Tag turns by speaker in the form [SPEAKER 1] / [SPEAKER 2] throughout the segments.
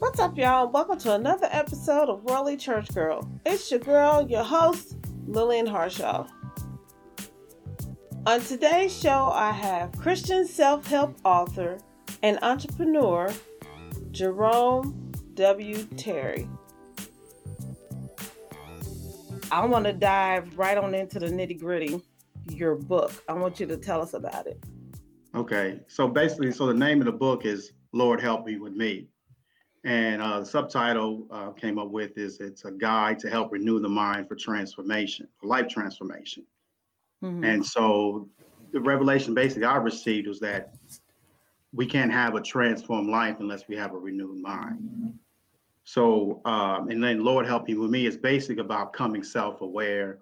[SPEAKER 1] What's up, y'all? Welcome to another episode of Worldly Church Girl. It's your girl, your host, Lillian Harshaw. On today's show, I have Christian self help author and entrepreneur Jerome W. Terry. I want to dive right on into the nitty gritty. Your book. I want you to tell us about it.
[SPEAKER 2] Okay, so basically, so the name of the book is Lord Help Me with Me. And uh, the subtitle uh, came up with is it's a guide to help renew the mind for transformation, for life transformation. Mm-hmm. And so the revelation basically I received was that we can't have a transformed life unless we have a renewed mind. So, um, and then Lord Help Me with Me is basically about coming self aware,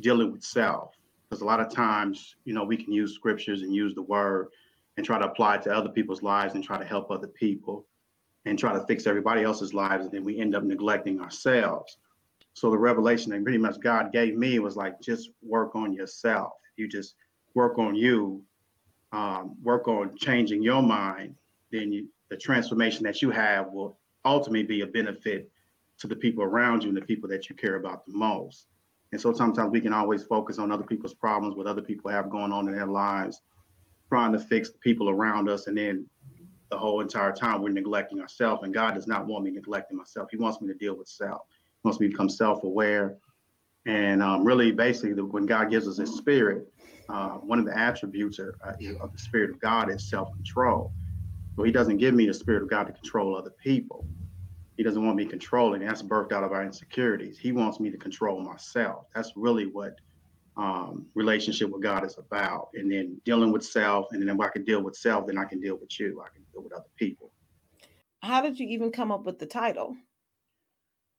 [SPEAKER 2] dealing with self. Because a lot of times, you know, we can use scriptures and use the word and try to apply it to other people's lives and try to help other people and try to fix everybody else's lives, and then we end up neglecting ourselves. So the revelation that pretty much God gave me was like, just work on yourself. You just work on you, um, work on changing your mind, then you, the transformation that you have will ultimately be a benefit to the people around you and the people that you care about the most. And so sometimes we can always focus on other people's problems, what other people have going on in their lives, trying to fix the people around us, and then the whole entire time we're neglecting ourselves. And God does not want me neglecting myself. He wants me to deal with self. He wants me to become self-aware. And um, really, basically, the, when God gives us His Spirit, uh, one of the attributes of, uh, of the Spirit of God is self-control. So He doesn't give me the Spirit of God to control other people. He doesn't want me controlling. That's birthed out of our insecurities. He wants me to control myself. That's really what um, relationship with God is about. And then dealing with self. And then if I can deal with self, then I can deal with you. I can deal with other people.
[SPEAKER 1] How did you even come up with the title?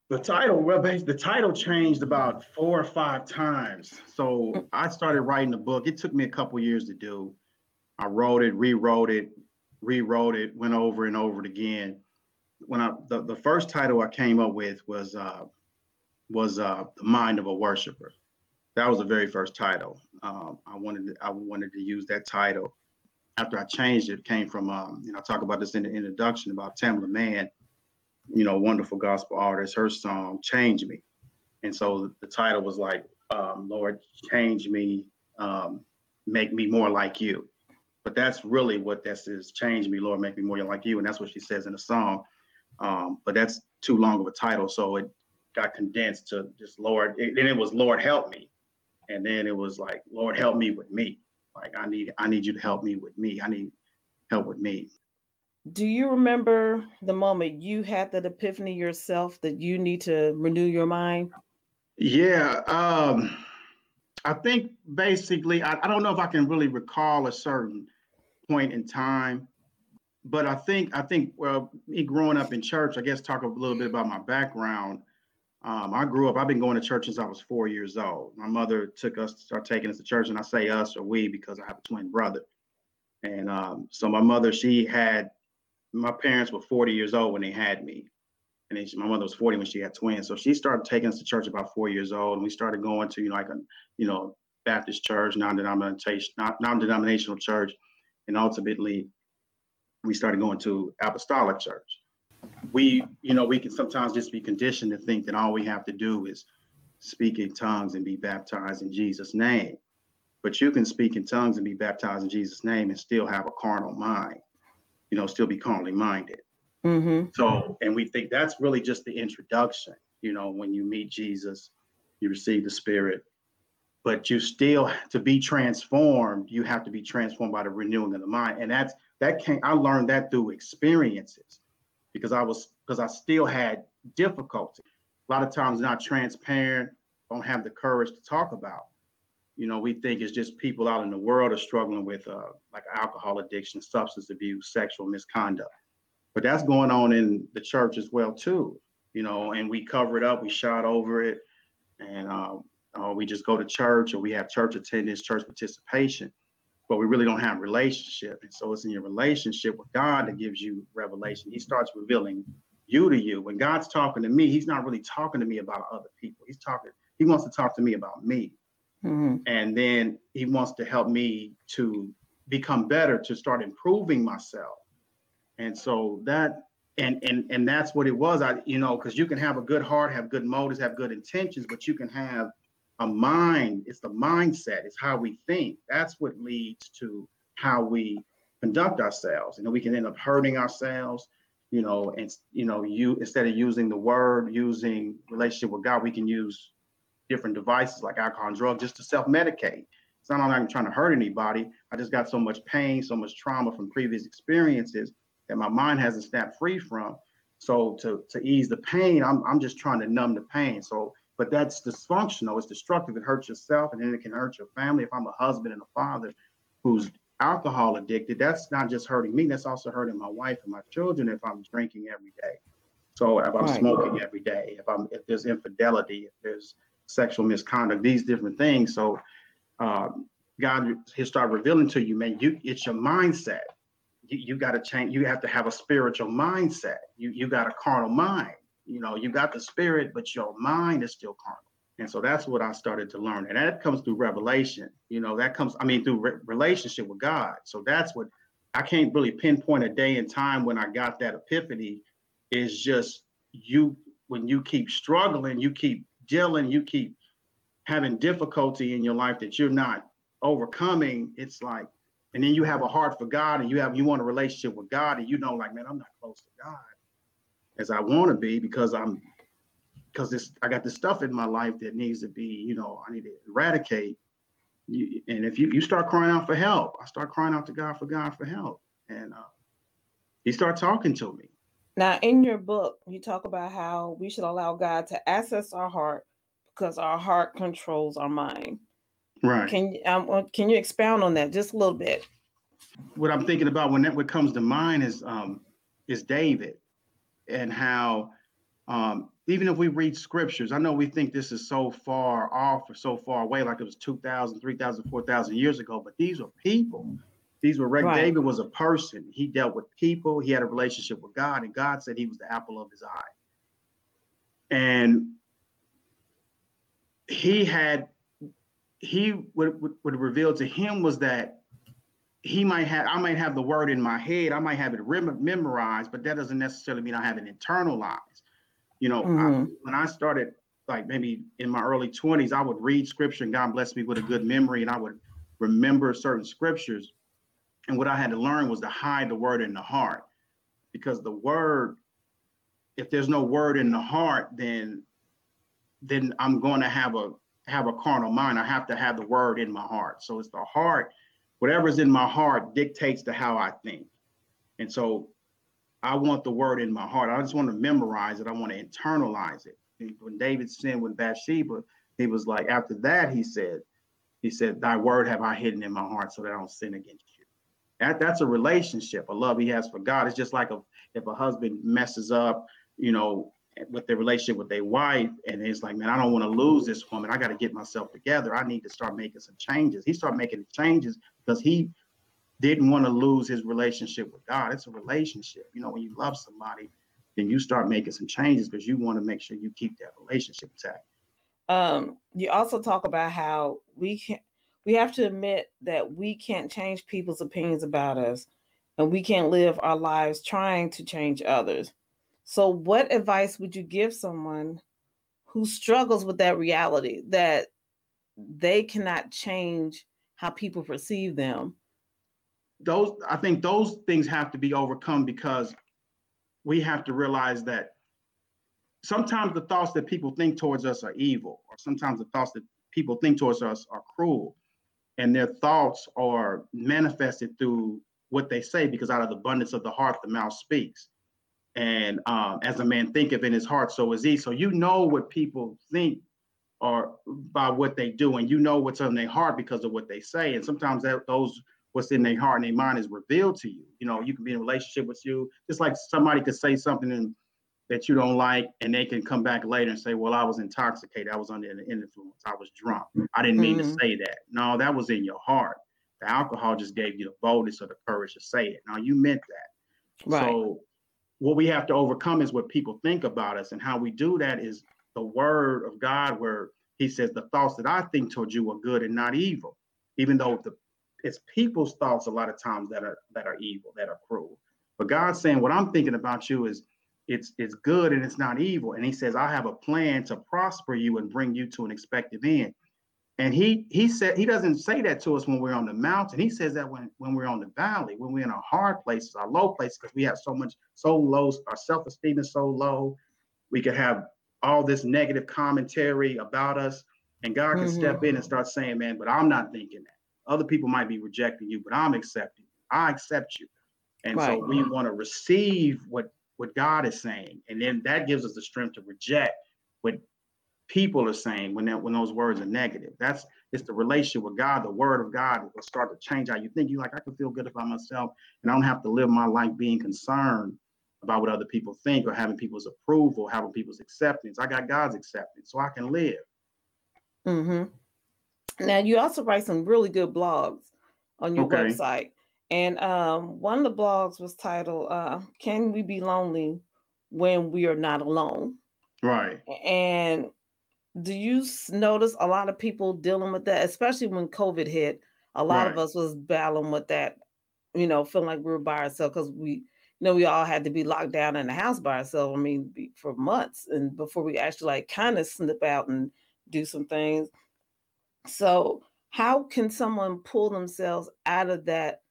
[SPEAKER 2] The title, well, the title changed about four or five times. So. I started writing the book. It took me a couple years to do. I wrote it, rewrote it, rewrote it, went over and over it again. When I the, the first title I came up with was uh, was uh, the mind of a worshiper that was the very first title. Um, I wanted to, I wanted to use that title. After I changed it, it came from um, you know I talk about this in the introduction about Tamela Mann, you know, wonderful gospel artist. Her song "Change Me," and so the title was like, um, "Lord, change me, um, make me more like You." But that's really what this is: "Change me, Lord, make me more like You," and that's what she says in the song. Um, but that's too long of a title, so it got condensed to just Lord. then it was Lord, help me and then it was like lord help me with me. Like i need i need you to help me with me. I need help with me.
[SPEAKER 1] Do you remember the moment you had that epiphany yourself that you need to renew your mind?
[SPEAKER 2] Yeah um i think basically I, I don't know if i can really recall a certain point in time but i think i think well me growing up in church i guess talk a little bit about my background um, I grew up, I've been going to church since I was four years old. My mother took us, start taking us to church, and I say us or we because I have a twin brother. And um, so my mother, she had, my parents were 40 years old when they had me. And then she, my mother was 40 when she had twins. So she started taking us to church about four years old. And we started going to, you know, like a, you know, Baptist church, non-denomination, non-denominational church. And ultimately, we started going to apostolic church we, you know, we can sometimes just be conditioned to think that all we have to do is speak in tongues and be baptized in Jesus' name. But you can speak in tongues and be baptized in Jesus' name and still have a carnal mind, you know, still be carnally minded. Mm-hmm. So, and we think that's really just the introduction. You know, when you meet Jesus, you receive the Spirit, but you still to be transformed, you have to be transformed by the renewing of the mind. And that's that came, I learned that through experiences because I was because I still had difficulty. A lot of times not transparent, don't have the courage to talk about. You know, we think it's just people out in the world are struggling with uh, like alcohol addiction, substance abuse, sexual misconduct. But that's going on in the church as well too. You know, and we cover it up, we shot over it, and uh, uh, we just go to church or we have church attendance, church participation but we really don't have relationship. And so it's in your relationship with God that gives you revelation. He starts revealing you to you. When God's talking to me, he's not really talking to me about other people. He's talking, he wants to talk to me about me. Mm-hmm. And then he wants to help me to become better, to start improving myself. And so that and and and that's what it was. I you know because you can have a good heart, have good motives, have good intentions, but you can have a mind. It's the mindset. It's how we think. That's what leads to how we conduct ourselves. You know, we can end up hurting ourselves. You know, and you know, you instead of using the word, using relationship with God, we can use different devices like alcohol and drugs just to self-medicate. It's not like I'm trying to hurt anybody. I just got so much pain, so much trauma from previous experiences that my mind hasn't snapped free from. So to to ease the pain, I'm I'm just trying to numb the pain. So, but that's dysfunctional. It's destructive. It hurts yourself, and then it can hurt your family. If I'm a husband and a father who's alcohol addicted, that's not just hurting me. That's also hurting my wife and my children if I'm drinking every day. So if I'm right. smoking every day, if I'm if there's infidelity, if there's sexual misconduct, these different things. So um, God, He'll start revealing to you, man. You it's your mindset you, you got to change. You have to have a spiritual mindset. You you got a carnal mind. You know, you got the spirit, but your mind is still carnal. And so that's what I started to learn. And that comes through revelation. You know, that comes, I mean, through re- relationship with God. So that's what I can't really pinpoint a day and time when I got that epiphany. Is just you, when you keep struggling, you keep dealing, you keep having difficulty in your life that you're not overcoming. It's like and then you have a heart for God and you have you want a relationship with God and you know like man I'm not close to God as I want to be because I'm because this I got this stuff in my life that needs to be you know I need to eradicate. You, and if you you start crying out for help I start crying out to God for God for help. And uh, he started talking to me.
[SPEAKER 1] Now in your book you talk about how we should allow God to access our heart because our heart controls our mind.
[SPEAKER 2] Right.
[SPEAKER 1] Can um, uh, can you expound on that just a little bit?
[SPEAKER 2] What I'm thinking about when that what comes to mind is um is David and how um even if we read scriptures, I know we think this is so far off or so far away, like it was 2,000, 3,000, 4,000 years ago, but these were people. These were, right. David was a person. He dealt with people. He had a relationship with God, and God said he was the apple of his eye. And he had he would, would, would reveal to him was that he might have I might have the word in my head, I might have it rem- memorized, but that doesn't necessarily mean I have it internalized. You know, mm-hmm. I, when I started like maybe in my early 20s, I would read scripture and God blessed me with a good memory and I would remember certain scriptures. And what I had to learn was to hide the word in the heart because the word, if there's no word in the heart, then then I'm going to have a have a carnal mind. I have to have the word in my heart. So it's the heart, whatever's in my heart dictates to how I think. And so I want the word in my heart. I just want to memorize it. I want to internalize it. When David sinned with Bathsheba, he was like, after that, he said, he said, Thy word have I hidden in my heart so that I don't sin against you. That, that's a relationship, a love he has for God. It's just like a, if a husband messes up, you know, with their relationship with their wife, and it's like, man, I don't want to lose this woman. I got to get myself together. I need to start making some changes. He started making changes because he didn't want to lose his relationship with God. It's a relationship. You know, when you love somebody, then you start making some changes because you want to make sure you keep that relationship intact.
[SPEAKER 1] Um, you also talk about how we can we have to admit that we can't change people's opinions about us, and we can't live our lives trying to change others. So, what advice would you give someone who struggles with that reality that they cannot change how people perceive them?
[SPEAKER 2] Those, I think those things have to be overcome because we have to realize that sometimes the thoughts that people think towards us are evil, or sometimes the thoughts that people think towards us are cruel. And their thoughts are manifested through what they say because out of the abundance of the heart, the mouth speaks and um, as a man thinketh in his heart, so is he. So you know what people think or by what they do, and you know what's on their heart because of what they say. And sometimes that those what's in their heart and their mind is revealed to you. You know, you can be in a relationship with you, just like somebody could say something in, that you don't like, and they can come back later and say, "Well, I was intoxicated. I was under the influence. I was drunk. I didn't mean mm-hmm. to say that." No, that was in your heart. The alcohol just gave you the boldness or the courage to say it. Now you meant that. Right. So what we have to overcome is what people think about us. And how we do that is the word of God, where he says, The thoughts that I think towards you are good and not evil, even though the it's people's thoughts a lot of times that are that are evil, that are cruel. But God's saying, what I'm thinking about you is it's it's good and it's not evil. And he says, I have a plan to prosper you and bring you to an expected end. And he he said he doesn't say that to us when we're on the mountain. He says that when when we're on the valley, when we're in our hard places, our low places, because we have so much so low, our self-esteem is so low. We could have all this negative commentary about us, and God can mm-hmm. step in and start saying, "Man, but I'm not thinking that. Other people might be rejecting you, but I'm accepting. I accept you." And right. so we want to receive what what God is saying, and then that gives us the strength to reject what people are saying when that when those words are negative. That's it's the relationship with God, the word of God will start to change how you think. You like, I can feel good about myself, and I don't have to live my life being concerned about what other people think or having people's approval, having people's acceptance. I got God's acceptance, so I can live.
[SPEAKER 1] Mm-hmm. Now you also write some really good blogs on your okay. website. And um, one of the blogs was titled uh, Can We Be Lonely When We Are Not Alone?
[SPEAKER 2] Right.
[SPEAKER 1] And do you notice a lot of people dealing with that, especially when COVID hit? A lot right. of us was battling with that, you know, feeling like we were by ourselves because we, you know, we all had to be locked down in the house by ourselves. I mean, for months, and before we actually like kind of snip out and do some things. So, how can someone pull themselves out of that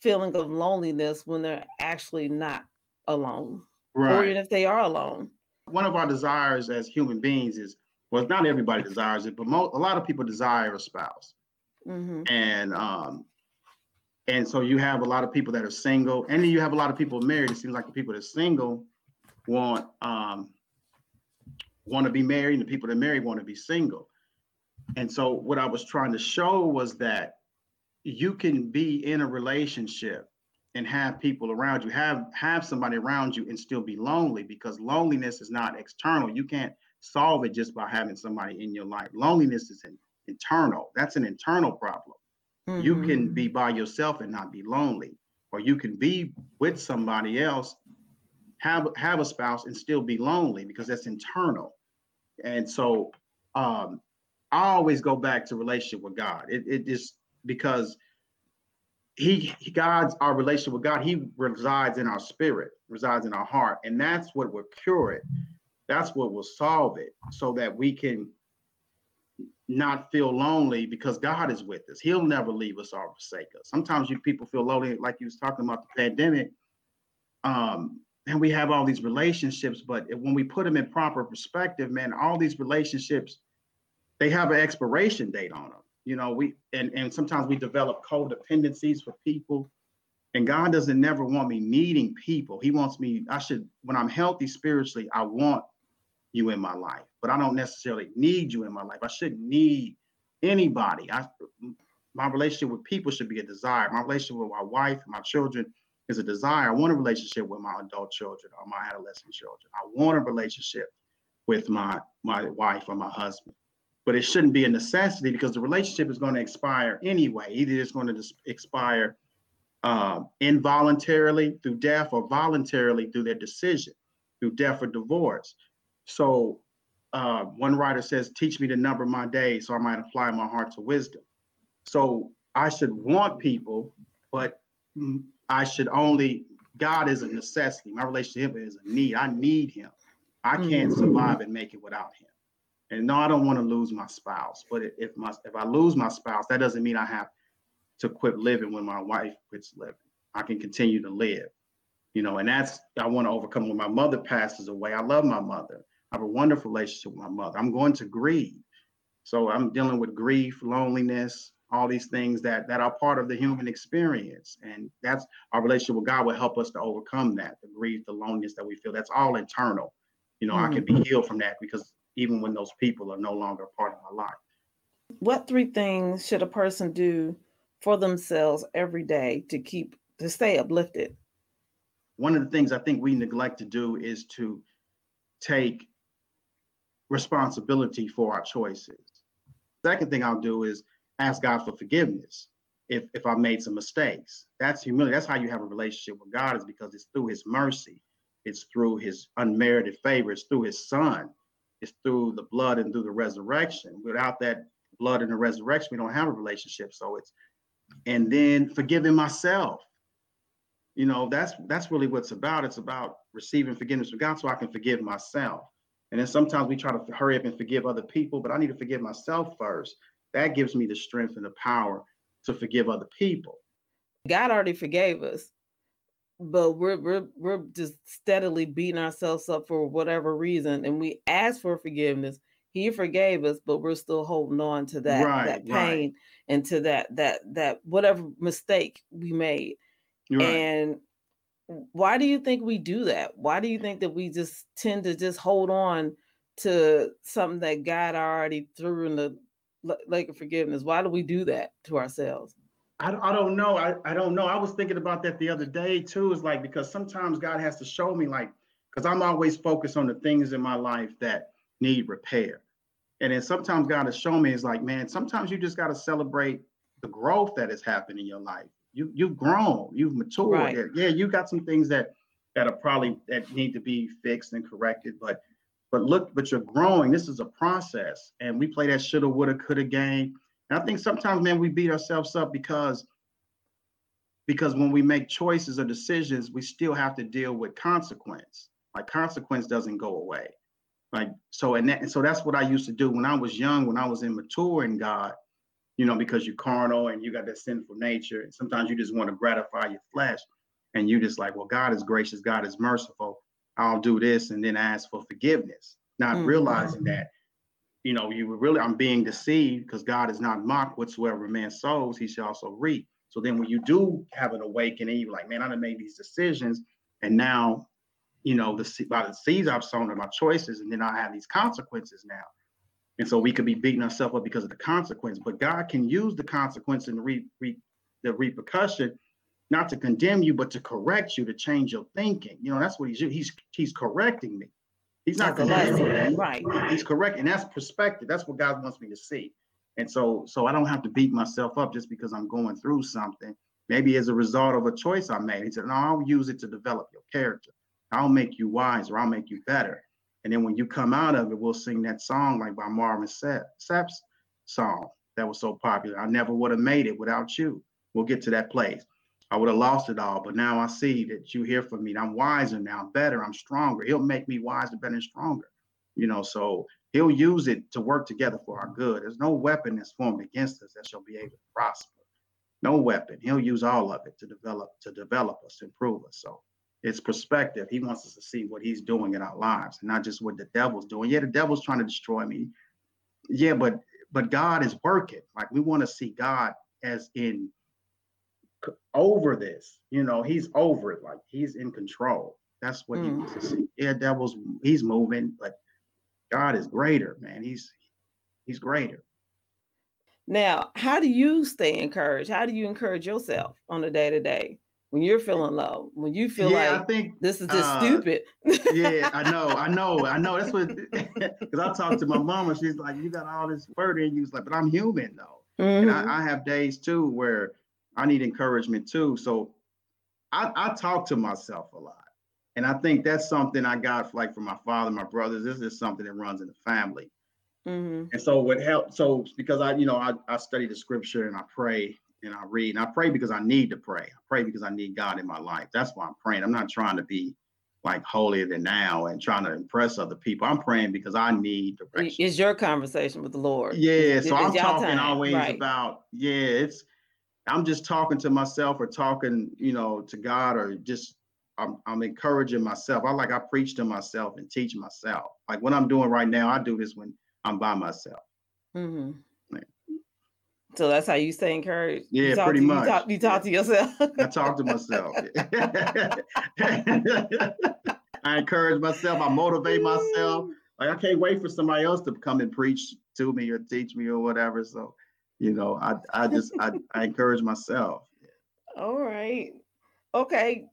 [SPEAKER 1] feeling of loneliness when they're actually not alone, right. or even if they are alone?
[SPEAKER 2] One of our desires as human beings is well, not everybody desires it, but mo- a lot of people desire a spouse. Mm-hmm. And um, and so you have a lot of people that are single, and then you have a lot of people married. It seems like the people that are single want um, want to be married, and the people that are married want to be single. And so what I was trying to show was that you can be in a relationship and have people around you, have have somebody around you and still be lonely because loneliness is not external. You can't solve it just by having somebody in your life. Loneliness is an internal. That's an internal problem. Mm-hmm. You can be by yourself and not be lonely, or you can be with somebody else, have have a spouse and still be lonely because that's internal. And so um, I always go back to relationship with God. It, it just because he, he God's our relationship with God. He resides in our spirit, resides in our heart, and that's what will cure it. That's what will solve it so that we can not feel lonely because God is with us. He'll never leave us or forsake us. Sometimes you people feel lonely, like you was talking about the pandemic. Um, and we have all these relationships, but when we put them in proper perspective, man, all these relationships, they have an expiration date on them. You know, we and and sometimes we develop codependencies for people and God doesn't never want me needing people. He wants me, I should, when I'm healthy spiritually, I want you in my life, but I don't necessarily need you in my life. I shouldn't need anybody. I my relationship with people should be a desire. My relationship with my wife my children is a desire. I want a relationship with my adult children or my adolescent children. I want a relationship with my my wife or my husband. But it shouldn't be a necessity because the relationship is going to expire anyway. Either it's going to expire uh, involuntarily through death or voluntarily through their decision, through death or divorce. So uh, one writer says, teach me to number my days so I might apply my heart to wisdom. So I should want people, but I should only, God is a necessity. My relationship is a need. I need him. I can't mm-hmm. survive and make it without him. And no, I don't want to lose my spouse. But if my if I lose my spouse, that doesn't mean I have to quit living when my wife quits living. I can continue to live. You know, and that's I want to overcome when my mother passes away. I love my mother. I have a wonderful relationship with my mother. I'm going to grieve. So I'm dealing with grief, loneliness, all these things that that are part of the human experience. And that's our relationship with God will help us to overcome that, the grief, the loneliness that we feel. That's all internal. You know, mm-hmm. I can be mm-hmm. healed from that because even when those people are no longer part of my life.
[SPEAKER 1] What three things should a person do for themselves every day to keep to stay uplifted?
[SPEAKER 2] One of the things I think we neglect to do is to take responsibility for our choices. Second thing I'll do is ask God for forgiveness if if I made some mistakes. That's humility. That's how you have a relationship with God is because it's through his mercy. It's through his unmerited favor. It's through his son. It's through the blood and through the resurrection. Without that blood and the resurrection, we don't have a relationship. So it's and then forgiving myself. You know, that's that's really what's about. It's about receiving forgiveness from God so I can forgive myself. And then sometimes we try to hurry up and forgive other people, but I need to forgive myself first. That gives me the strength and the power to forgive other people.
[SPEAKER 1] God already forgave us, but we're we're we're just steadily beating ourselves up for whatever reason, and we ask for forgiveness. He forgave us, but we're still holding on to that right, that pain right. and to that that that whatever mistake we made. Right. And why do you think we do that? Why do you think that we just tend to just hold on to something that God already threw in the lake of forgiveness? Why do we do that to ourselves?
[SPEAKER 2] I, I don't know. I, I don't know. I was thinking about that the other day too. Is like because sometimes God has to show me like because I'm always focused on the things in my life that need repair. And then sometimes God has shown me is like, man, sometimes you just got to celebrate the growth that has happened in your life. You you've grown, you've matured. Right. Yeah, you got some things that that are probably that need to be fixed and corrected, but but look, but you're growing. This is a process, and we play that shoulda, woulda, coulda game. And I think sometimes, man, we beat ourselves up because because when we make choices or decisions, we still have to deal with consequence. Like consequence doesn't go away. Like so, and, that, and so that's what I used to do when I was young, when I was immature in God. You know, because you're carnal and you got that sinful nature, and sometimes you just want to gratify your flesh, and you just like, well, God is gracious, God is merciful. I'll do this, and then ask for forgiveness, not mm-hmm. realizing that you know, you were really, I'm being deceived because God is not mocked. Whatsoever man sows, he shall also reap. So then when you do have an awakening, you're like, man, I done made these decisions. And now, you know, the by the seeds I've sown are my choices, and then I have these consequences now. And so we could be beating ourselves up because of the consequence. But God can use the consequence and re, re, the repercussion not to condemn you, but to correct you, to change your thinking. You know, that's what he's He's he's correcting me. He's not condemning. Right. He's correct. And that's perspective. That's what God wants me to see. And so, so I don't have to beat myself up just because I'm going through something. Maybe as a result of a choice I made. He said, No, I'll use it to develop your character. I'll make you wiser. I'll make you better. And then when you come out of it, we'll sing that song like by Marvin Sapp's song that was so popular. I never would have made it without you. We'll get to that place. I would have lost it all. But now I see that you hear from me. I'm wiser now, I'm better, I'm stronger. He'll make me wiser, better, and stronger. You know, so he'll use it to work together for our good. There's no weapon that's formed against us that shall be able to prosper. No weapon. He'll use all of it to develop, to develop us, improve us. So it's perspective. He wants us to see what he's doing in our lives and not just what the devil's doing. Yeah, the devil's trying to destroy me. Yeah, but but God is working. Like we want to see God as in over this. You know, he's over it. Like he's in control. That's what mm. he wants to see. Yeah, devil's he's moving, but God is greater, man. He's he's greater.
[SPEAKER 1] Now, how do you stay encouraged? How do you encourage yourself on a day to day when you're feeling low? When you feel yeah, like I think, this is just uh, stupid?
[SPEAKER 2] yeah, I know, I know, I know. That's what because I talked to my mom and she's like, "You got all this word in you." like, but I'm human though, mm-hmm. and I, mm-hmm. I have days too where I need encouragement too. So I, I talk to myself a lot. And I think that's something I got like from my father, my brothers. This is something that runs in the family. Mm-hmm. And so what helped, so because I, you know, I, I study the scripture and I pray and I read and I pray because I need to pray. I pray because I need God in my life. That's why I'm praying. I'm not trying to be like holier than now and trying to impress other people. I'm praying because I need direction.
[SPEAKER 1] It's your conversation with the Lord.
[SPEAKER 2] Yeah. It's, so it's I'm talking time. always right. about, yeah, it's I'm just talking to myself or talking, you know, to God or just I'm, I'm encouraging myself. I like I preach to myself and teach myself. Like what I'm doing right now, I do this when I'm by myself. Mm-hmm.
[SPEAKER 1] So that's how you stay encouraged.
[SPEAKER 2] Yeah, pretty
[SPEAKER 1] to,
[SPEAKER 2] much.
[SPEAKER 1] You talk, you talk to yourself.
[SPEAKER 2] I talk to myself. I encourage myself. I motivate myself. Like I can't wait for somebody else to come and preach to me or teach me or whatever. So you know, I I just I, I encourage myself.
[SPEAKER 1] All right. Okay.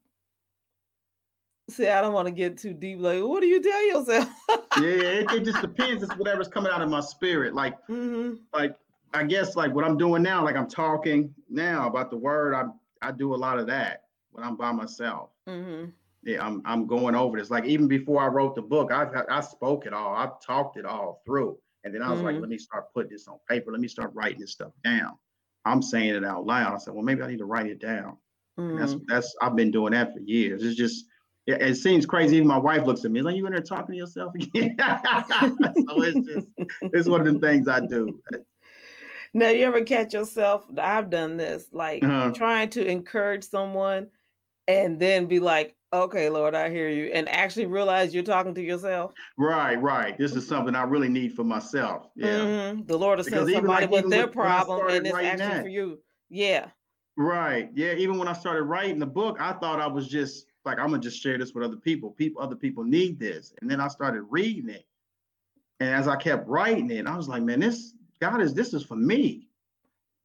[SPEAKER 1] See, I don't want to get too deep. Like, what do you tell yourself?
[SPEAKER 2] yeah, it, it, just depends. It's whatever's coming out of my spirit. Like, mm-hmm. like I guess like what I'm doing now, like I'm talking now about the word. I I do a lot of that when I'm by myself. Mm-hmm. Yeah, I'm I'm going over this. Like even before I wrote the book, I I spoke it all. I've talked it all through. And then I was mm-hmm. like, let me start putting this on paper. Let me start writing this stuff down. I'm saying it out loud. I said, well, maybe I need to write it down. Mm-hmm. That's that's I've been doing that for years. It's just it, it, seems crazy. Even my wife looks at me like, "You in there talking to yourself again?" so it's just it's one of the things I do.
[SPEAKER 1] Now, you ever catch yourself? I've done this, like uh-huh. trying to encourage someone, and then be like, "Okay, Lord, I hear you," and actually realize you're talking to yourself.
[SPEAKER 2] Right, right. This is something I really need for myself. Yeah, mm-hmm.
[SPEAKER 1] the Lord will send somebody like, with their problem, and it's actually that, for you. Yeah.
[SPEAKER 2] Right. Yeah. Even when I started writing the book, I thought I was just like, I'm gonna just share this with other people. People, other people need this. And then I started reading it. And as I kept writing it, I was like, man, this God is this is for me.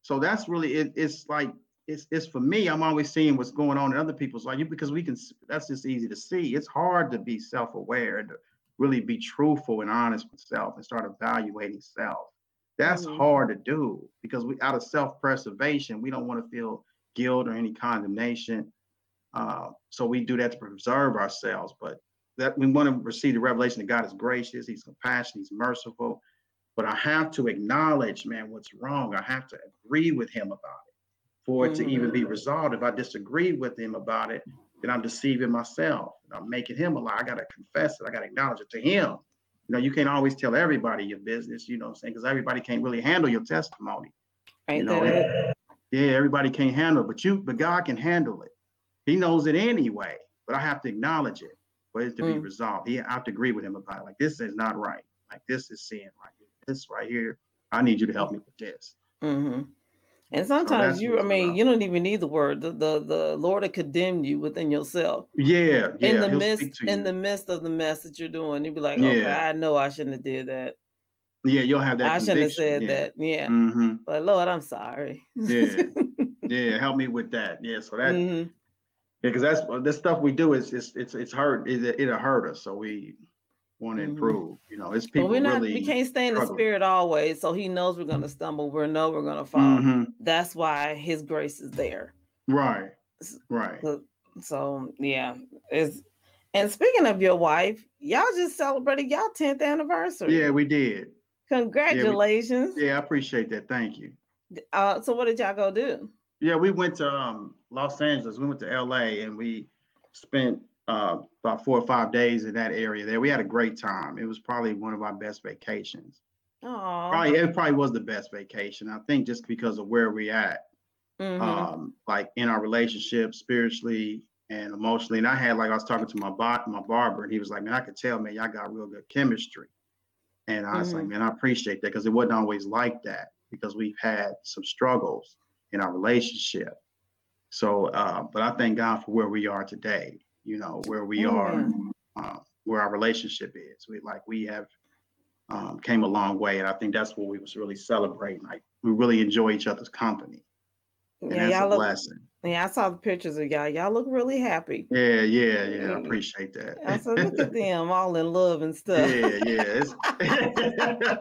[SPEAKER 2] So that's really it, it's like it's it's for me. I'm always seeing what's going on in other people's life because we can that's just easy to see. It's hard to be self-aware and to really be truthful and honest with self and start evaluating self. That's mm-hmm. hard to do because we out of self-preservation, we don't want to feel guilt or any condemnation. Uh, so we do that to preserve ourselves. But that we want to receive the revelation that God is gracious, He's compassionate, He's merciful. But I have to acknowledge, man, what's wrong. I have to agree with Him about it for it mm-hmm. to even be mm. resolved. If I disagree with Him about it, then I'm deceiving myself. I'm making Him a lie. I got to confess it. I got to acknowledge it to Him. You know, you can't always tell everybody your business, you know what I'm saying? Because everybody can't really handle your testimony. Right you know, yeah, everybody can't handle it, but you, but God can handle it. He knows it anyway, but I have to acknowledge it for it to mm. be resolved. He, I have to agree with him about it. Like this is not right. Like this is sin right. This right here. I need you to help me with this.
[SPEAKER 1] Mm-hmm. And sometimes so you, I mean, you don't even need the word. The, the the Lord will condemn you within yourself.
[SPEAKER 2] Yeah,
[SPEAKER 1] yeah. In the midst, in the midst of the mess that you're doing, you'd be like, yeah. okay, I know I shouldn't have did that.
[SPEAKER 2] Yeah, you'll have that.
[SPEAKER 1] I shouldn't have said yeah. that. Yeah. Mm-hmm. But Lord, I'm sorry.
[SPEAKER 2] yeah. Yeah. Help me with that. Yeah. So that, mm-hmm. yeah, because that's the stuff we do is it's it's it's hurt. It, it'll hurt us. So we want to mm-hmm. improve. You know, it's people.
[SPEAKER 1] Well, we're not.
[SPEAKER 2] Really
[SPEAKER 1] we can't stay in the spirit always. So He knows we're going to stumble. We know we're going to fall. Mm-hmm. That's why His grace is there.
[SPEAKER 2] Right. Right.
[SPEAKER 1] So, so yeah, it's and speaking of your wife, y'all just celebrated y'all 10th anniversary.
[SPEAKER 2] Yeah, we did.
[SPEAKER 1] Congratulations.
[SPEAKER 2] Yeah, we, yeah, I appreciate that. Thank you.
[SPEAKER 1] Uh, so what did y'all go do?
[SPEAKER 2] Yeah, we went to um, Los Angeles. We went to LA and we spent uh, about four or five days in that area there. We had a great time. It was probably one of our best vacations.
[SPEAKER 1] Oh,
[SPEAKER 2] probably it probably was the best vacation. I think just because of where we at, mm-hmm. um, like in our relationship, spiritually and emotionally. And I had like I was talking to my bot, my barber, and he was like, "Man, I could tell, man, y'all got real good chemistry." And I was mm-hmm. like, man, I appreciate that because it wasn't always like that because we've had some struggles in our relationship. So, uh, but I thank God for where we are today, you know, where we mm-hmm. are, uh, where our relationship is. We like, we have um, came a long way. And I think that's what we was really celebrating. Like we really enjoy each other's company. And yeah, that's a look, blessing.
[SPEAKER 1] Yeah, I saw the pictures of y'all. Y'all look really happy.
[SPEAKER 2] Yeah, yeah, yeah. I appreciate that.
[SPEAKER 1] I said, look at them all in love and stuff.
[SPEAKER 2] Yeah, yeah.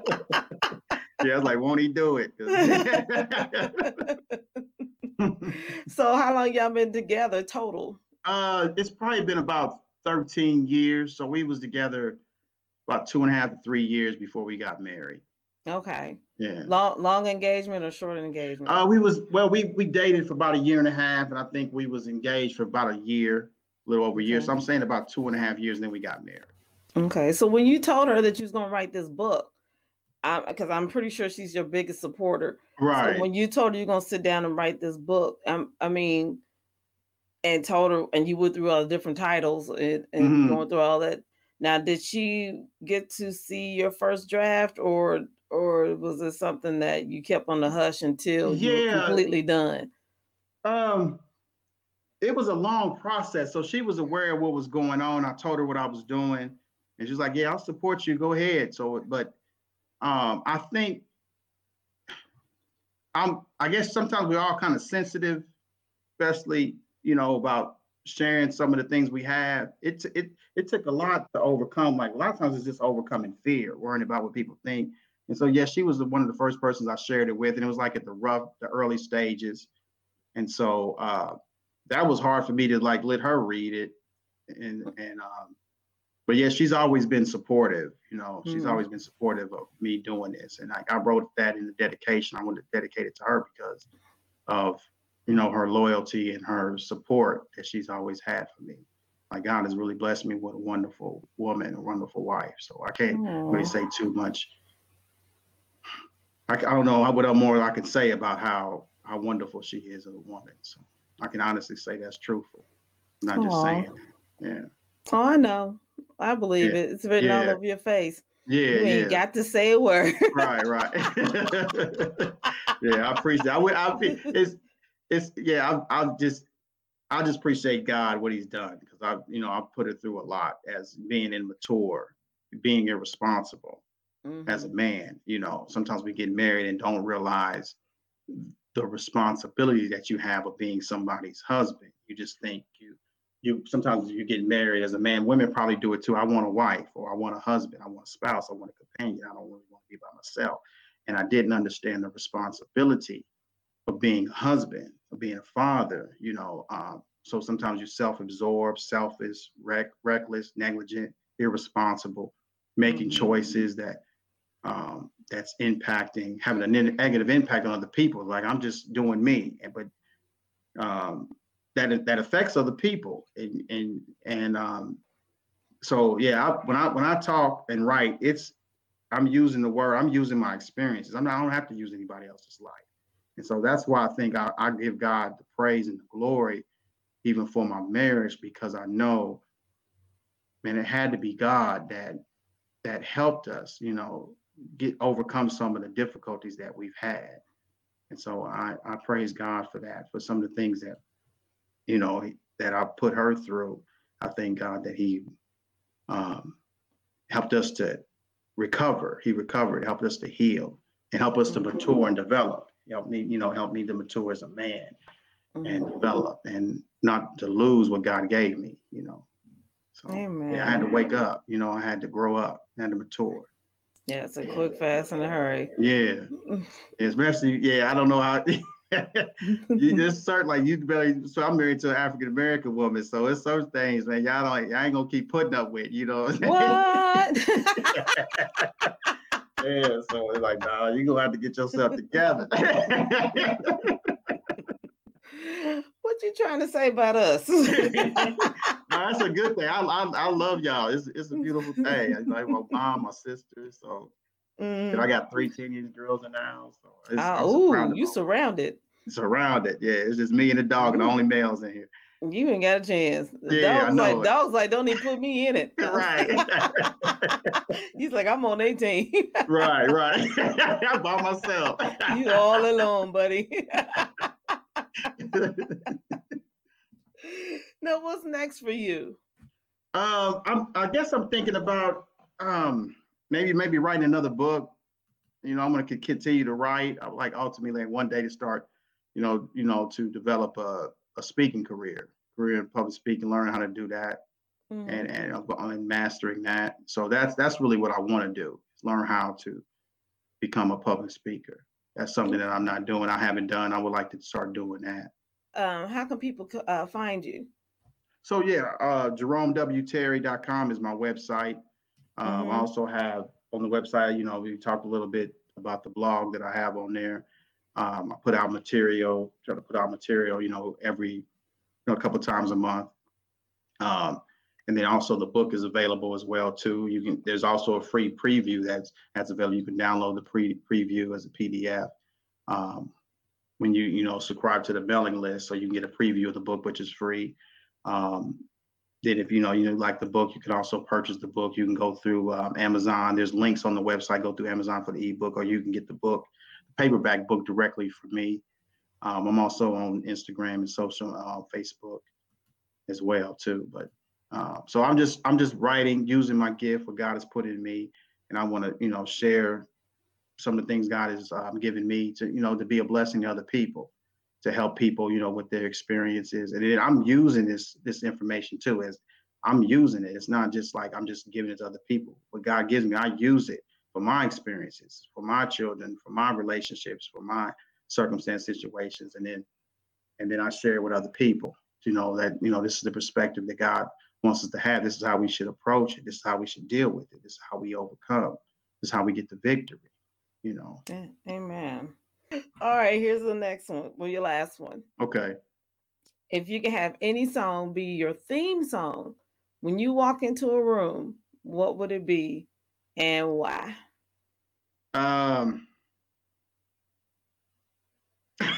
[SPEAKER 2] yeah, I was like, won't he do it?
[SPEAKER 1] so how long y'all been together total?
[SPEAKER 2] Uh, it's probably been about 13 years. So we was together about two and a half to three years before we got married.
[SPEAKER 1] Okay.
[SPEAKER 2] Yeah.
[SPEAKER 1] Long long engagement or short engagement?
[SPEAKER 2] Uh, we was well, we we dated for about a year and a half, and I think we was engaged for about a year, a little over a year. Okay. So I'm saying about two and a half years, and then we got married.
[SPEAKER 1] Okay. So when you told her that you was gonna write this book, because I'm pretty sure she's your biggest supporter.
[SPEAKER 2] Right.
[SPEAKER 1] So when you told her you're gonna sit down and write this book, um, I mean, and told her, and you went through all the different titles and, and mm-hmm. going through all that. Now, did she get to see your first draft, or or was it something that you kept on the hush until yeah. you were completely done?
[SPEAKER 2] Um, it was a long process. So she was aware of what was going on. I told her what I was doing, and she's like, "Yeah, I'll support you. Go ahead." So, but um, I think I'm. I guess sometimes we're all kind of sensitive, especially you know about sharing some of the things we have. It it it took a lot to overcome. Like a lot of times, it's just overcoming fear, worrying about what people think. And so, yeah, she was the, one of the first persons I shared it with, and it was like at the rough, the early stages. And so uh, that was hard for me to like let her read it, and and um, but yeah, she's always been supportive. You know, she's mm always been supportive of me doing this, and like I wrote that in the dedication. I wanted to dedicate it to her because of you know, her loyalty and her support that she's always had for me. Like God has really blessed me with a wonderful woman, a wonderful wife. So I can't Aww. really say too much. I, I don't know what more I can say about how how wonderful she is as a woman. So I can honestly say that's truthful. I'm not Aww. just saying. Yeah.
[SPEAKER 1] Oh, I know. I believe yeah. it. It's written yeah. all over your face. Yeah, you ain't yeah. got to say a word.
[SPEAKER 2] right, right. yeah, I appreciate. I would. I it's it's yeah. I I just I just appreciate God what He's done because I you know I put it through a lot as being immature, being irresponsible mm-hmm. as a mm-hmm. man. You know, sometimes we get married and don't realize the responsibility that you have of being somebody's husband. You just think you you sometimes you get married as a man. Women probably do it too. I want a wife or I want a husband. I want a spouse. I want a companion. I don't really want to be by myself. And I didn't understand the responsibility of being a husband, of being a father. You know, um, so sometimes you're self-absorbed, selfish, reck, reckless, negligent, irresponsible, making mm-hmm. choices that um, that's impacting, having a negative impact on other people. Like I'm just doing me, but um, that that affects other people and and and um so yeah I, when i when i talk and write it's i'm using the word i'm using my experiences i'm not i don't have to use anybody else's life and so that's why i think i, I give god the praise and the glory even for my marriage because i know man it had to be god that that helped us you know get overcome some of the difficulties that we've had and so i i praise god for that for some of the things that you know, that I put her through, I thank God that He um, helped us to recover. He recovered, helped us to heal, and help us to mature and develop. Help me, you know, help me to mature as a man and mm-hmm. develop, and not to lose what God gave me. You know, so Amen. yeah, I had to wake up. You know, I had to grow up, I had to mature.
[SPEAKER 1] Yeah, it's a quick, fast, and a hurry.
[SPEAKER 2] Yeah, especially yeah. I don't know how. you just start like you barely. So I'm married to an African American woman, so it's certain things, man. Y'all don't. Y'all ain't gonna keep putting up with, you know. What? yeah. So it's like, nah, you gonna have to get yourself together.
[SPEAKER 1] what you trying to say about us?
[SPEAKER 2] no, that's a good thing. I, I, I love y'all. It's it's a beautiful thing. Like my mom, my sister. So Mm. I got three teenage girls in the house. So
[SPEAKER 1] it's, oh, you surrounded.
[SPEAKER 2] Surrounded. Yeah, it's just me and the dog and the only males in here.
[SPEAKER 1] You ain't got a chance. Yeah, dog's like, dogs like, don't even put me in it.
[SPEAKER 2] right.
[SPEAKER 1] He's like, I'm on 18.
[SPEAKER 2] right, right. I'm by myself.
[SPEAKER 1] you all alone, buddy. now, what's next for you?
[SPEAKER 2] Um, I'm, I guess I'm thinking about um maybe maybe writing another book. You know, I'm going to continue to write. I would like ultimately one day to start, you know, you know, to develop a, a speaking career, career in public speaking, learn how to do that, mm-hmm. and and and mastering that. So that's that's really what I want to do. Learn how to become a public speaker. That's something that I'm not doing. I haven't done. I would like to start doing that.
[SPEAKER 1] Um, how can people uh, find you?
[SPEAKER 2] So yeah, uh, JeromeWTerry.com is my website. Um, mm-hmm. I also have on the website, you know, we talked a little bit about the blog that I have on there. Um, I put out material, try to put out material, you know, every, you know, a couple times a month. Um, and then also the book is available as well too. You can, there's also a free preview that's, that's available. You can download the pre preview as a PDF. Um, when you, you know, subscribe to the mailing list, so you can get a preview of the book, which is free. Um, then if you know you like the book, you can also purchase the book. You can go through um, Amazon. There's links on the website. Go through Amazon for the ebook, or you can get the book, the paperback book directly from me. Um, I'm also on Instagram and social, uh, Facebook, as well too. But uh, so I'm just I'm just writing, using my gift, what God has put in me, and I want to you know share some of the things God has um, given me to you know to be a blessing to other people to help people, you know, with their experiences. And I'm using this this information too as I'm using it. It's not just like I'm just giving it to other people. What God gives me, I use it for my experiences, for my children, for my relationships, for my circumstance situations, and then and then I share it with other people. You know that you know this is the perspective that God wants us to have. This is how we should approach it. This is how we should deal with it. This is how we overcome. This is how we get the victory. You know.
[SPEAKER 1] Amen. All right, here's the next one. Well, your last one.
[SPEAKER 2] Okay.
[SPEAKER 1] If you can have any song be your theme song when you walk into a room, what would it be and why?
[SPEAKER 2] Um,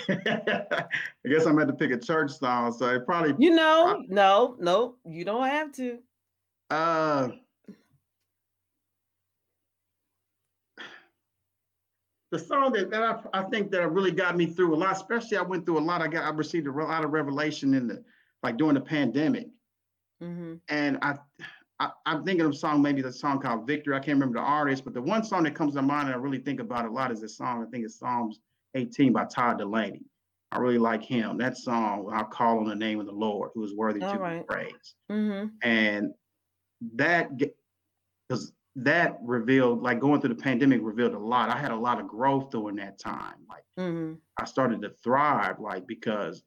[SPEAKER 2] I guess I'm going to pick a church song, so it probably.
[SPEAKER 1] You know, no, no, you don't have to.
[SPEAKER 2] Uh, the song that, that I, I think that really got me through a lot, especially I went through a lot. I got I received a lot of revelation in the like during the pandemic,
[SPEAKER 1] mm-hmm.
[SPEAKER 2] and I, I am thinking of a song maybe the song called Victory. I can't remember the artist, but the one song that comes to mind and I really think about a lot is this song. I think it's Psalms 18 by Todd Dulaney. I really like him. That song, I'll call on the name of the Lord, who is worthy All to right. be praised.
[SPEAKER 1] Mm-hmm.
[SPEAKER 2] And that because that revealed like going through the pandemic revealed a lot i had a lot of growth during that time like
[SPEAKER 1] mm-hmm.
[SPEAKER 2] i started to thrive like because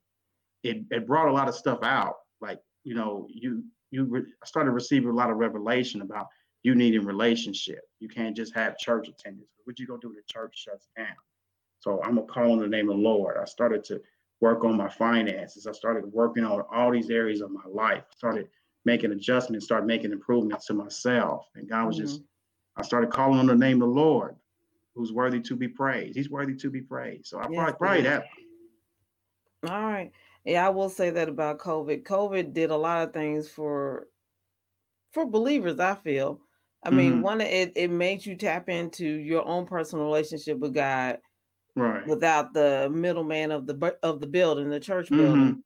[SPEAKER 2] it, it brought a lot of stuff out like you know you you re- started receiving a lot of revelation about you needing relationship you can't just have church attendance what you gonna do when the church shuts down so i'm gonna call on the name of the lord i started to work on my finances i started working on all these areas of my life I started making adjustments, start making improvements to myself. And God was mm-hmm. just, I started calling on the name of the Lord, who's worthy to be praised. He's worthy to be praised. So I yes, probably, probably that.
[SPEAKER 1] All right. Yeah, I will say that about COVID. COVID did a lot of things for for believers, I feel. I mm-hmm. mean, one it it made you tap into your own personal relationship with God.
[SPEAKER 2] Right.
[SPEAKER 1] Without the middleman of the of the building, the church building. Mm-hmm.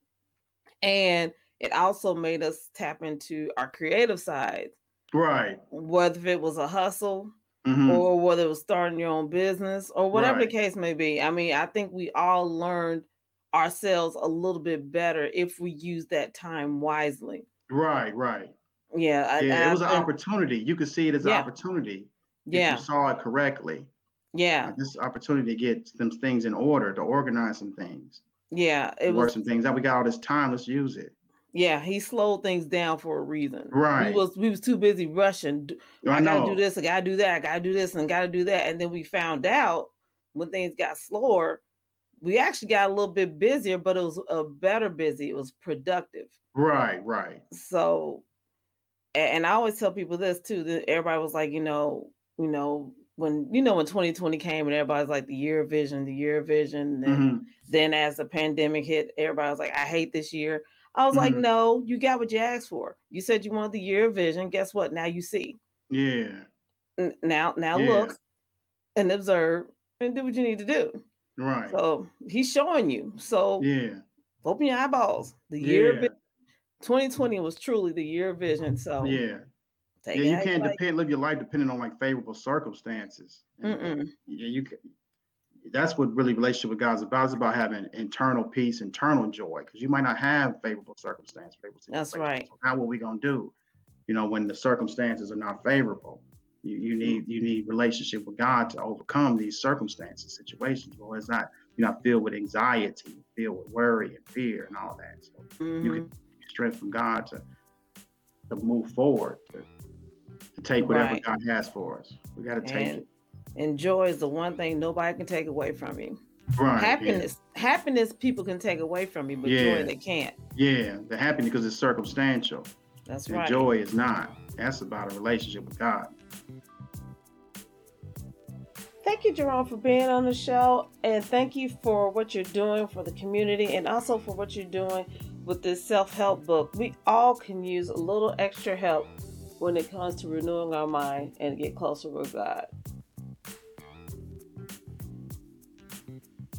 [SPEAKER 1] And it also made us tap into our creative side.
[SPEAKER 2] Right.
[SPEAKER 1] Whether it was a hustle mm-hmm. or whether it was starting your own business or whatever right. the case may be. I mean, I think we all learned ourselves a little bit better if we use that time wisely.
[SPEAKER 2] Right, right.
[SPEAKER 1] Yeah.
[SPEAKER 2] yeah I, it was I, an opportunity. You could see it as yeah. an opportunity.
[SPEAKER 1] Yeah.
[SPEAKER 2] you saw it correctly.
[SPEAKER 1] Yeah.
[SPEAKER 2] Like this opportunity to get some things in order, to organize some things.
[SPEAKER 1] Yeah.
[SPEAKER 2] It was some things that we got all this time. Let's use it.
[SPEAKER 1] Yeah, he slowed things down for a reason.
[SPEAKER 2] Right.
[SPEAKER 1] We was we was too busy rushing. I, I gotta do this, I gotta do that, I gotta do this, and gotta do that. And then we found out when things got slower, we actually got a little bit busier, but it was a better busy. It was productive.
[SPEAKER 2] Right, right.
[SPEAKER 1] So and I always tell people this too, that everybody was like, you know, you know, when you know when 2020 came and everybody's like the year of vision, the year of vision. And mm-hmm. then as the pandemic hit, everybody was like, I hate this year. I was mm-hmm. like, no, you got what you asked for. You said you wanted the year of vision. Guess what? Now you see.
[SPEAKER 2] Yeah.
[SPEAKER 1] Now, now yeah. look and observe and do what you need to do.
[SPEAKER 2] Right.
[SPEAKER 1] So he's showing you. So
[SPEAKER 2] yeah,
[SPEAKER 1] open your eyeballs. The year yeah. of 2020 was truly the year of vision. So
[SPEAKER 2] yeah. Yeah, you can't like, depend live your life depending on like favorable circumstances.
[SPEAKER 1] And,
[SPEAKER 2] yeah, you can that's what really relationship with God is about. It's about having internal peace, internal joy, because you might not have favorable circumstances. Favorable
[SPEAKER 1] that's right.
[SPEAKER 2] So how are we gonna do? You know, when the circumstances are not favorable, you, you need you need relationship with God to overcome these circumstances, situations. Well, it's not you're not filled with anxiety, filled with worry and fear and all that. So mm-hmm. you can strength from God to to move forward, to take whatever right. God has for us. We got to take and, it
[SPEAKER 1] and joy is the one thing nobody can take away from you.
[SPEAKER 2] Right.
[SPEAKER 1] Happiness, yeah. happiness, people can take away from you, but yeah. joy they can't.
[SPEAKER 2] Yeah, the happiness because it's circumstantial.
[SPEAKER 1] That's
[SPEAKER 2] and
[SPEAKER 1] right.
[SPEAKER 2] Joy is not. That's about a relationship with God.
[SPEAKER 1] Thank you, Jerome, for being on the show, and thank you for what you're doing for the community, and also for what you're doing with this self-help book. We all can use a little extra help when it comes to renewing our mind and get closer with God.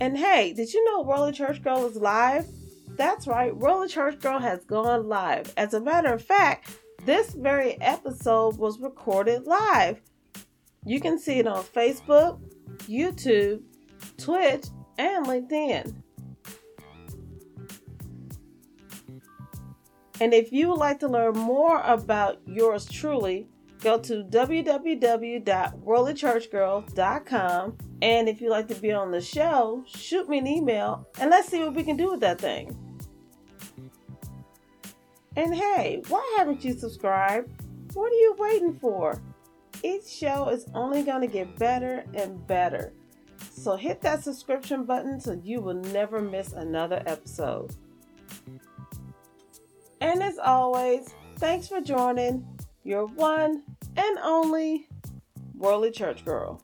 [SPEAKER 1] And hey, did you know Worldly Church Girl is live? That's right, Worldly Church Girl has gone live. As a matter of fact, this very episode was recorded live. You can see it on Facebook, YouTube, Twitch, and LinkedIn. And if you would like to learn more about yours truly, go to www.worldlychurchgirl.com. And if you'd like to be on the show, shoot me an email and let's see what we can do with that thing. And hey, why haven't you subscribed? What are you waiting for? Each show is only going to get better and better. So hit that subscription button so you will never miss another episode. And as always, thanks for joining your one and only Worldly Church Girl.